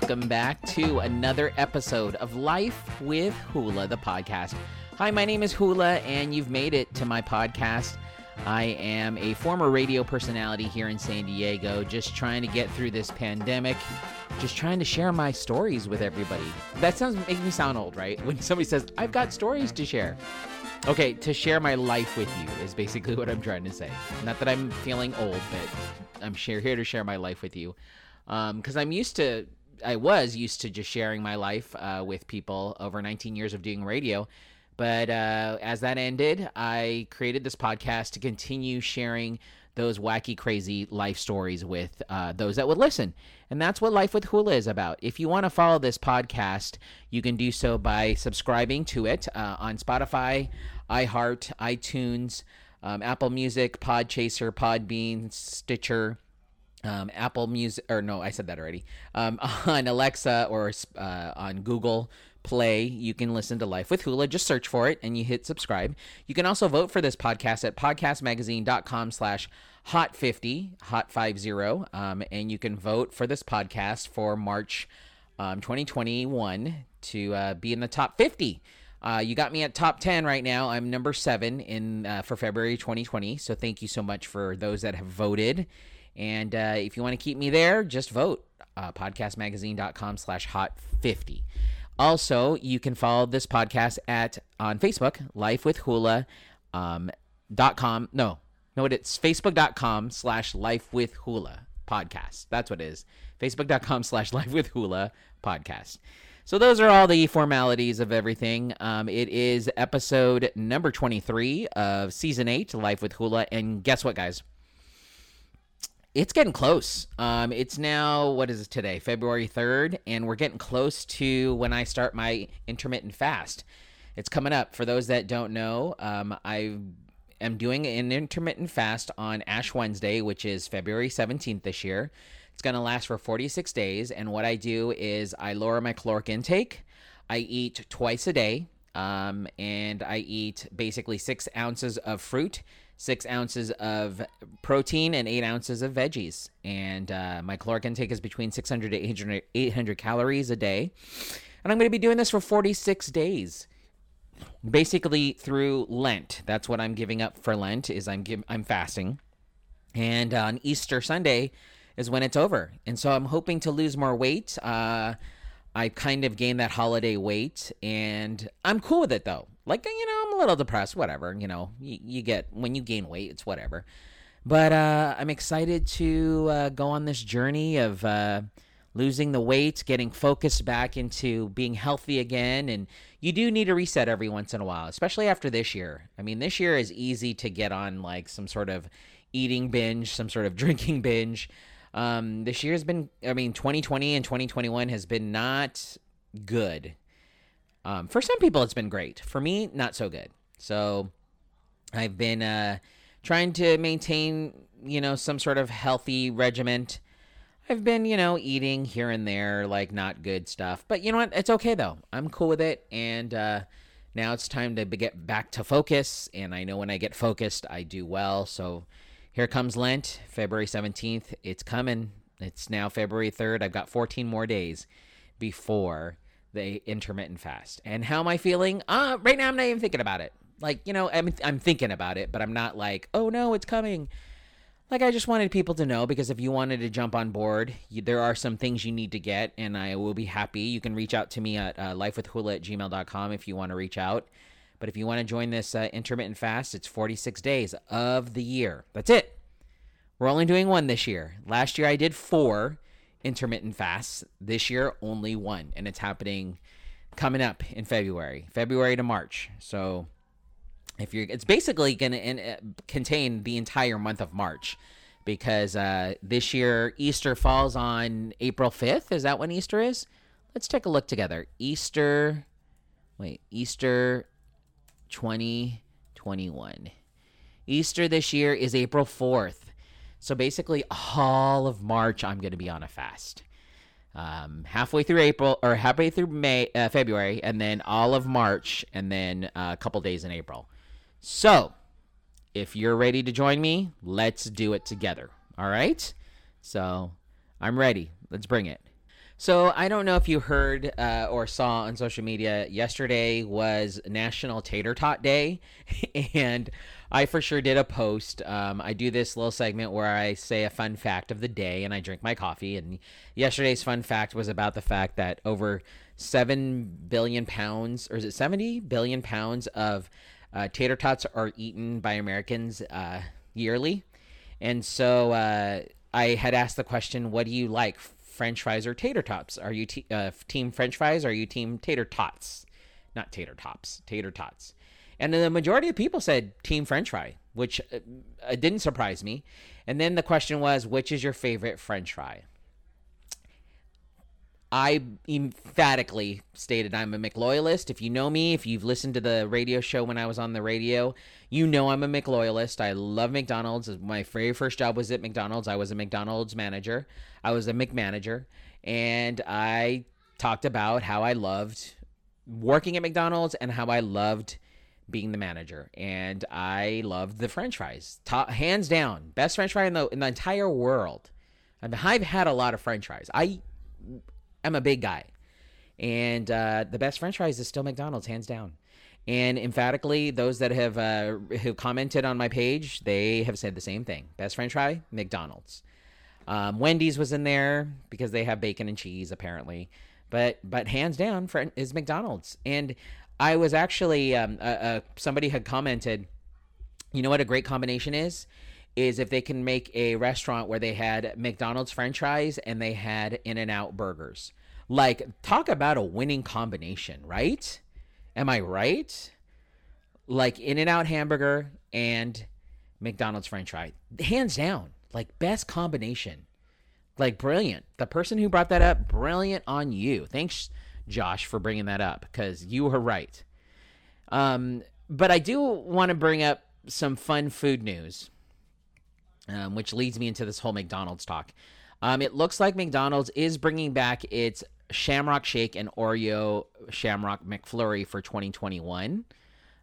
welcome back to another episode of Life with Hula, the podcast. Hi, my name is Hula, and you've made it to my podcast. I am a former radio personality here in San Diego, just trying to get through this pandemic, just trying to share my stories with everybody. That sounds make me sound old, right? When somebody says, I've got stories to share. Okay, to share my life with you is basically what I'm trying to say. Not that I'm feeling old, but I'm here to share my life with you. Because um, I'm used to, I was used to just sharing my life uh, with people over 19 years of doing radio. But uh, as that ended, I created this podcast to continue sharing those wacky, crazy life stories with uh, those that would listen. And that's what Life with Hula is about. If you want to follow this podcast, you can do so by subscribing to it uh, on Spotify, iHeart, iTunes, um, Apple Music, Podchaser, Podbean, Stitcher. Um, Apple Music, or no, I said that already. Um, on Alexa or uh, on Google Play, you can listen to Life with Hula. Just search for it and you hit subscribe. You can also vote for this podcast at podcastmagazine.com slash hot 50, hot 50. Um, and you can vote for this podcast for March um, 2021 to uh, be in the top 50. Uh, you got me at top 10 right now. I'm number seven in uh, for February 2020. So thank you so much for those that have voted. And uh, if you want to keep me there, just vote. Uh, podcastmagazine.com slash hot 50. Also, you can follow this podcast at on Facebook, Life with Hula, um, dot com. No, no, it's facebook.com slash Life with Hula podcast. That's what it is. Facebook.com slash Life with Hula podcast. So those are all the formalities of everything. Um, it is episode number 23 of season 8, Life with Hula. And guess what, guys? It's getting close. Um, it's now, what is it today? February 3rd. And we're getting close to when I start my intermittent fast. It's coming up. For those that don't know, um, I am doing an intermittent fast on Ash Wednesday, which is February 17th this year. It's going to last for 46 days. And what I do is I lower my caloric intake. I eat twice a day. Um, and I eat basically six ounces of fruit, six ounces of protein, and eight ounces of veggies. And uh, my caloric intake is between 600 to 800, 800 calories a day. And I'm going to be doing this for 46 days basically through Lent. That's what I'm giving up for Lent is I'm give, I'm fasting. And on Easter Sunday is when it's over. And so I'm hoping to lose more weight. Uh, I kind of gained that holiday weight and I'm cool with it though. Like, you know, little depressed, whatever, you know, you, you get when you gain weight, it's whatever. But uh, I'm excited to uh, go on this journey of uh, losing the weight, getting focused back into being healthy again. And you do need a reset every once in a while, especially after this year. I mean, this year is easy to get on like some sort of eating binge, some sort of drinking binge. Um, this year has been, I mean, 2020 and 2021 has been not good. Um, for some people, it's been great. For me, not so good. So I've been uh, trying to maintain, you know, some sort of healthy regiment I've been, you know, eating here and there, like not good stuff. But you know what? It's okay though. I'm cool with it. And uh, now it's time to get back to focus. And I know when I get focused, I do well. So here comes Lent, February 17th. It's coming. It's now February 3rd. I've got 14 more days before intermittent fast. And how am I feeling? Uh, right now, I'm not even thinking about it. Like, you know, I'm, I'm thinking about it, but I'm not like, oh no, it's coming like I just wanted people to know because if you wanted to jump on board, you, there are some things you need to get, and I will be happy. You can reach out to me at uh, lifewithhula at gmail.com if you want to reach out. But if you want to join this uh, intermittent fast, it's 46 days of the year. That's it. We're only doing one this year. Last year I did four intermittent fasts. This year, only one. And it's happening coming up in February, February to March. So if you're it's basically going to uh, contain the entire month of march because uh, this year easter falls on april 5th is that when easter is let's take a look together easter wait easter 2021 easter this year is april 4th so basically all of march i'm going to be on a fast um, halfway through April or halfway through May, uh, February, and then all of March, and then uh, a couple days in April. So, if you're ready to join me, let's do it together. All right? So, I'm ready. Let's bring it. So I don't know if you heard uh, or saw on social media. Yesterday was National Tater Tot Day, and I for sure did a post. Um, I do this little segment where I say a fun fact of the day, and I drink my coffee. And yesterday's fun fact was about the fact that over seven billion pounds, or is it seventy billion pounds of uh, tater tots are eaten by Americans uh, yearly. And so uh, I had asked the question, "What do you like?" French fries or tater tots? Are you t- uh, team French fries? Or are you team tater tots? Not tater tops, tater tots. And the majority of people said team French fry, which uh, didn't surprise me. And then the question was, which is your favorite French fry? I emphatically stated I'm a McLoyalist. If you know me, if you've listened to the radio show when I was on the radio, you know I'm a McLoyalist. I love McDonald's. My very first job was at McDonald's. I was a McDonald's manager. I was a McManager. And I talked about how I loved working at McDonald's and how I loved being the manager. And I loved the french fries. Hands down, best french fry in the, in the entire world. I've had a lot of french fries. I I'm a big guy. And uh, the best French fries is still McDonald's, hands down. And emphatically, those that have uh, who commented on my page, they have said the same thing. Best French fry, McDonald's. Um, Wendy's was in there because they have bacon and cheese, apparently. But but hands down, is McDonald's. And I was actually um, uh, somebody had commented. You know what a great combination is? is if they can make a restaurant where they had McDonald's french fries and they had In N Out burgers. Like, talk about a winning combination, right? Am I right? Like, In and Out hamburger and McDonald's french fry. Hands down. Like, best combination. Like, brilliant. The person who brought that up, brilliant on you. Thanks, Josh, for bringing that up because you were right. Um, but I do want to bring up some fun food news um, which leads me into this whole McDonald's talk. Um, it looks like McDonald's is bringing back its Shamrock Shake and Oreo Shamrock McFlurry for 2021.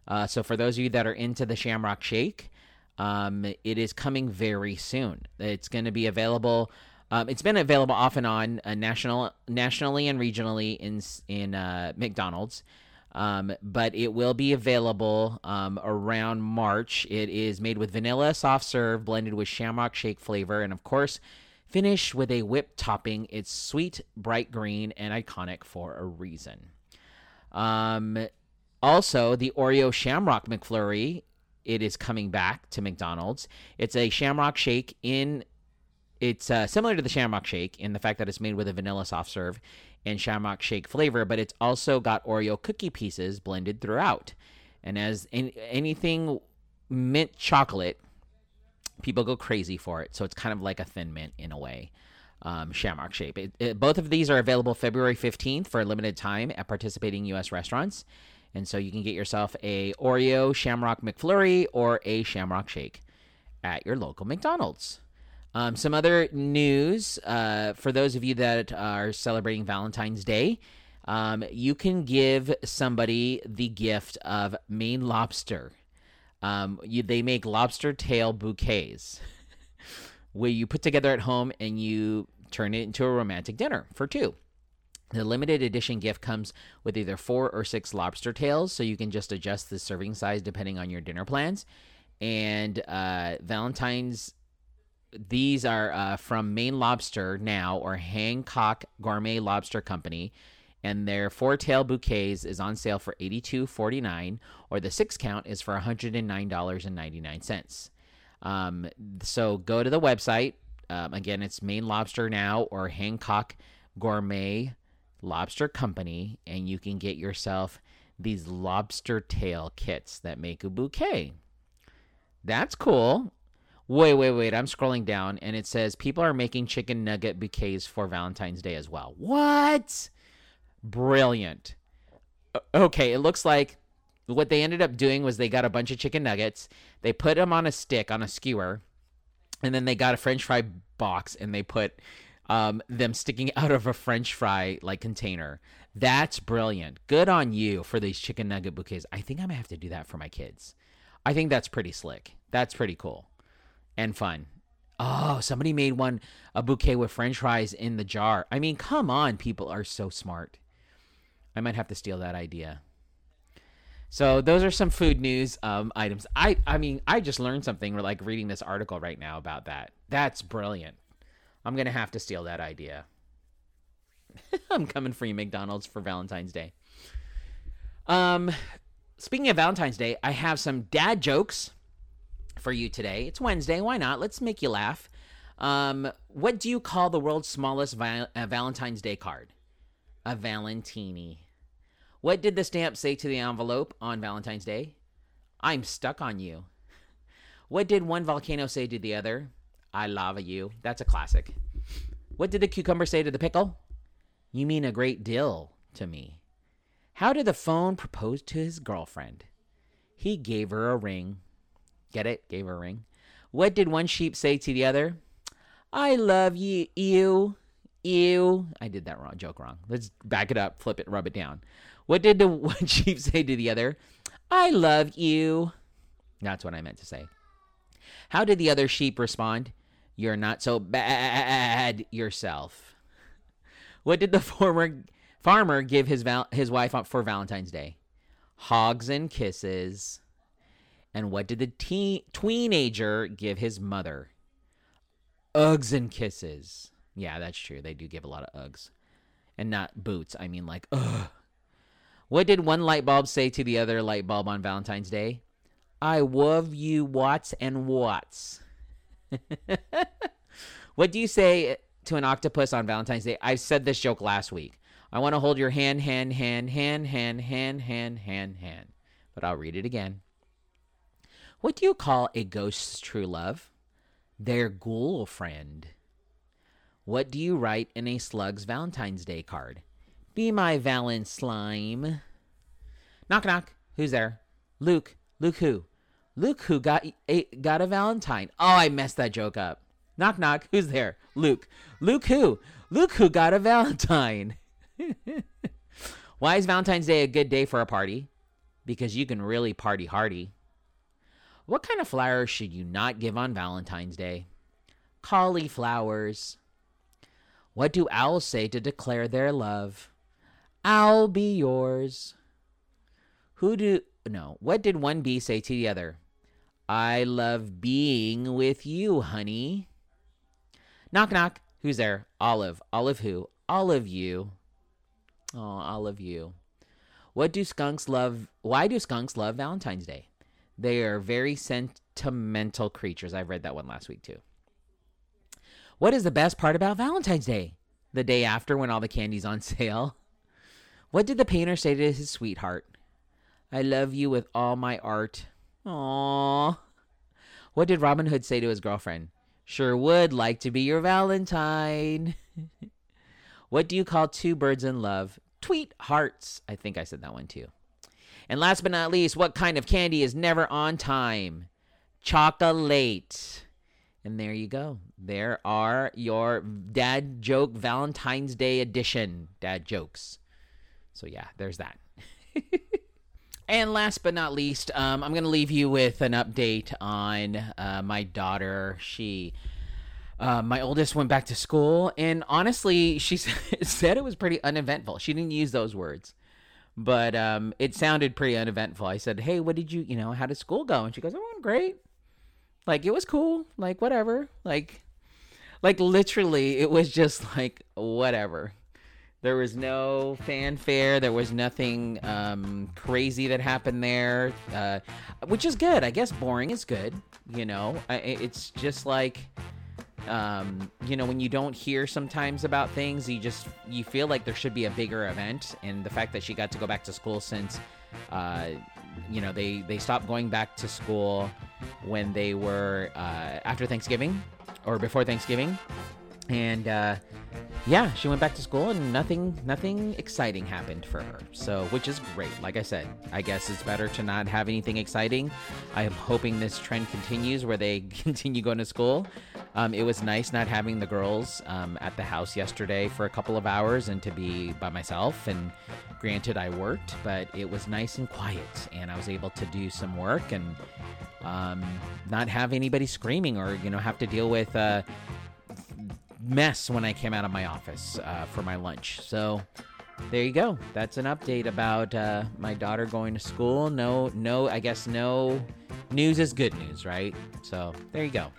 Uh, so for those of you that are into the Shamrock Shake, um, it is coming very soon. It's going to be available. Um, it's been available off and on uh, national, nationally and regionally in in uh, McDonald's. Um, but it will be available um, around March. It is made with vanilla soft serve blended with shamrock shake flavor, and of course, finished with a whipped topping. It's sweet, bright green, and iconic for a reason. Um, also, the Oreo Shamrock McFlurry. It is coming back to McDonald's. It's a Shamrock Shake in it's uh, similar to the Shamrock Shake in the fact that it's made with a vanilla soft serve and Shamrock Shake flavor, but it's also got Oreo cookie pieces blended throughout. And as in, anything mint chocolate, people go crazy for it. So it's kind of like a thin mint in a way. Um, Shamrock Shake. It, it, both of these are available February 15th for a limited time at participating U.S. restaurants. And so you can get yourself a Oreo Shamrock McFlurry or a Shamrock Shake at your local McDonald's. Um, some other news uh, for those of you that are celebrating Valentine's Day. Um, you can give somebody the gift of Maine lobster. Um, you, they make lobster tail bouquets where you put together at home and you turn it into a romantic dinner for two. The limited edition gift comes with either four or six lobster tails, so you can just adjust the serving size depending on your dinner plans. And uh, Valentine's these are uh, from Maine Lobster now or Hancock Gourmet Lobster Company. And their four tail bouquets is on sale for $82.49, or the six count is for $109.99. Um, so go to the website. Um, again, it's Maine Lobster now or Hancock Gourmet Lobster Company, and you can get yourself these lobster tail kits that make a bouquet. That's cool. Wait, wait, wait. I'm scrolling down and it says people are making chicken nugget bouquets for Valentine's Day as well. What? Brilliant. Okay, it looks like what they ended up doing was they got a bunch of chicken nuggets, they put them on a stick on a skewer, and then they got a french fry box and they put um, them sticking out of a french fry like container. That's brilliant. Good on you for these chicken nugget bouquets. I think I'm to have to do that for my kids. I think that's pretty slick. That's pretty cool and fun. Oh, somebody made one a bouquet with french fries in the jar. I mean, come on, people are so smart. I might have to steal that idea. So those are some food news um, items. I I mean, I just learned something. We're like reading this article right now about that. That's brilliant. I'm gonna have to steal that idea. I'm coming for you, McDonald's, for Valentine's Day. Um, speaking of Valentine's Day, I have some dad jokes for you today. It's Wednesday. Why not? Let's make you laugh. Um, what do you call the world's smallest uh, Valentine's Day card? A Valentini. What did the stamp say to the envelope on Valentine's Day? I'm stuck on you. What did one volcano say to the other? I lava you. That's a classic. What did the cucumber say to the pickle? You mean a great deal to me. How did the phone propose to his girlfriend? He gave her a ring. Get it? Gave her a ring. What did one sheep say to the other? I love you, you, you. I did that wrong joke wrong. Let's back it up, flip it, rub it down. What did the one sheep say to the other? I love you. That's what I meant to say. How did the other sheep respond? You're not so bad yourself. What did the former farmer give his val- his wife for Valentine's Day? Hogs and kisses. And what did the teen- teenager give his mother? Uggs and kisses. Yeah, that's true. They do give a lot of Uggs. And not boots. I mean, like, ugh. What did one light bulb say to the other light bulb on Valentine's Day? I love you, Watts and Watts. what do you say to an octopus on Valentine's Day? I said this joke last week. I want to hold your hand, hand, hand, hand, hand, hand, hand, hand, hand. But I'll read it again. What do you call a ghost's true love? Their ghoul friend. What do you write in a slug's Valentine's Day card? Be my Valen slime. Knock knock. Who's there? Luke. Luke who? Luke who got a, got a Valentine. Oh, I messed that joke up. Knock knock. Who's there? Luke. Luke who? Luke who got a Valentine. Why is Valentine's Day a good day for a party? Because you can really party hardy. What kind of flowers should you not give on Valentine's Day? Cauliflowers. What do owls say to declare their love? I'll be yours. Who do no, what did one bee say to the other? I love being with you, honey. Knock knock. Who's there? Olive. Olive who? Olive you. Oh, Olive you. What do skunks love? Why do skunks love Valentine's Day? They are very sentimental creatures. I read that one last week too. What is the best part about Valentine's Day? The day after when all the candy's on sale. What did the painter say to his sweetheart? I love you with all my art. Aww. What did Robin Hood say to his girlfriend? Sure would like to be your Valentine. what do you call two birds in love? Tweet hearts. I think I said that one too. And last but not least, what kind of candy is never on time? Chocolate. And there you go. There are your dad joke Valentine's Day edition dad jokes. So yeah, there's that. and last but not least, um, I'm going to leave you with an update on uh, my daughter. She, uh, my oldest, went back to school, and honestly, she said it was pretty uneventful. She didn't use those words, but um, it sounded pretty uneventful. I said, "Hey, what did you, you know, how did school go?" And she goes, "Oh, went great. Like it was cool. Like whatever. Like, like literally, it was just like whatever." There was no fanfare. There was nothing um, crazy that happened there, uh, which is good. I guess boring is good. You know, I, it's just like, um, you know, when you don't hear sometimes about things, you just you feel like there should be a bigger event. And the fact that she got to go back to school since, uh, you know, they they stopped going back to school when they were uh, after Thanksgiving or before Thanksgiving and uh, yeah, she went back to school, and nothing, nothing exciting happened for her. So, which is great. Like I said, I guess it's better to not have anything exciting. I am hoping this trend continues, where they continue going to school. Um, it was nice not having the girls um, at the house yesterday for a couple of hours and to be by myself. And granted, I worked, but it was nice and quiet, and I was able to do some work and um, not have anybody screaming or you know have to deal with a mess when I came out of my office uh, for my lunch. So there you go. That's an update about uh, my daughter going to school. No, no, I guess no news is good news, right? So there you go.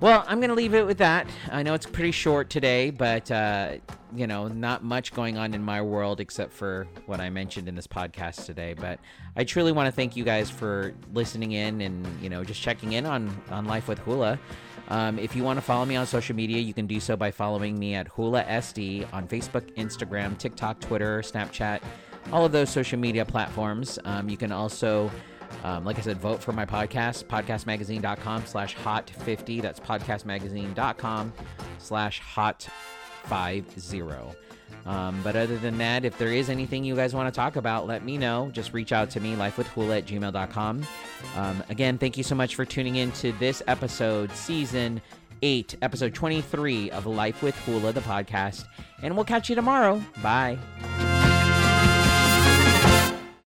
Well, I'm going to leave it with that. I know it's pretty short today, but, uh, you know, not much going on in my world except for what I mentioned in this podcast today. But I truly want to thank you guys for listening in and, you know, just checking in on, on Life with Hula. Um, if you want to follow me on social media, you can do so by following me at Hula SD on Facebook, Instagram, TikTok, Twitter, Snapchat, all of those social media platforms. Um, you can also um, like I said, vote for my podcast, podcastmagazine.com slash hot50. That's podcastmagazine.com slash hot50. Um, but other than that, if there is anything you guys want to talk about, let me know. Just reach out to me, lifewithhula at gmail.com. Um, again, thank you so much for tuning in to this episode, season 8, episode 23 of Life with Hula, the podcast. And we'll catch you tomorrow. Bye.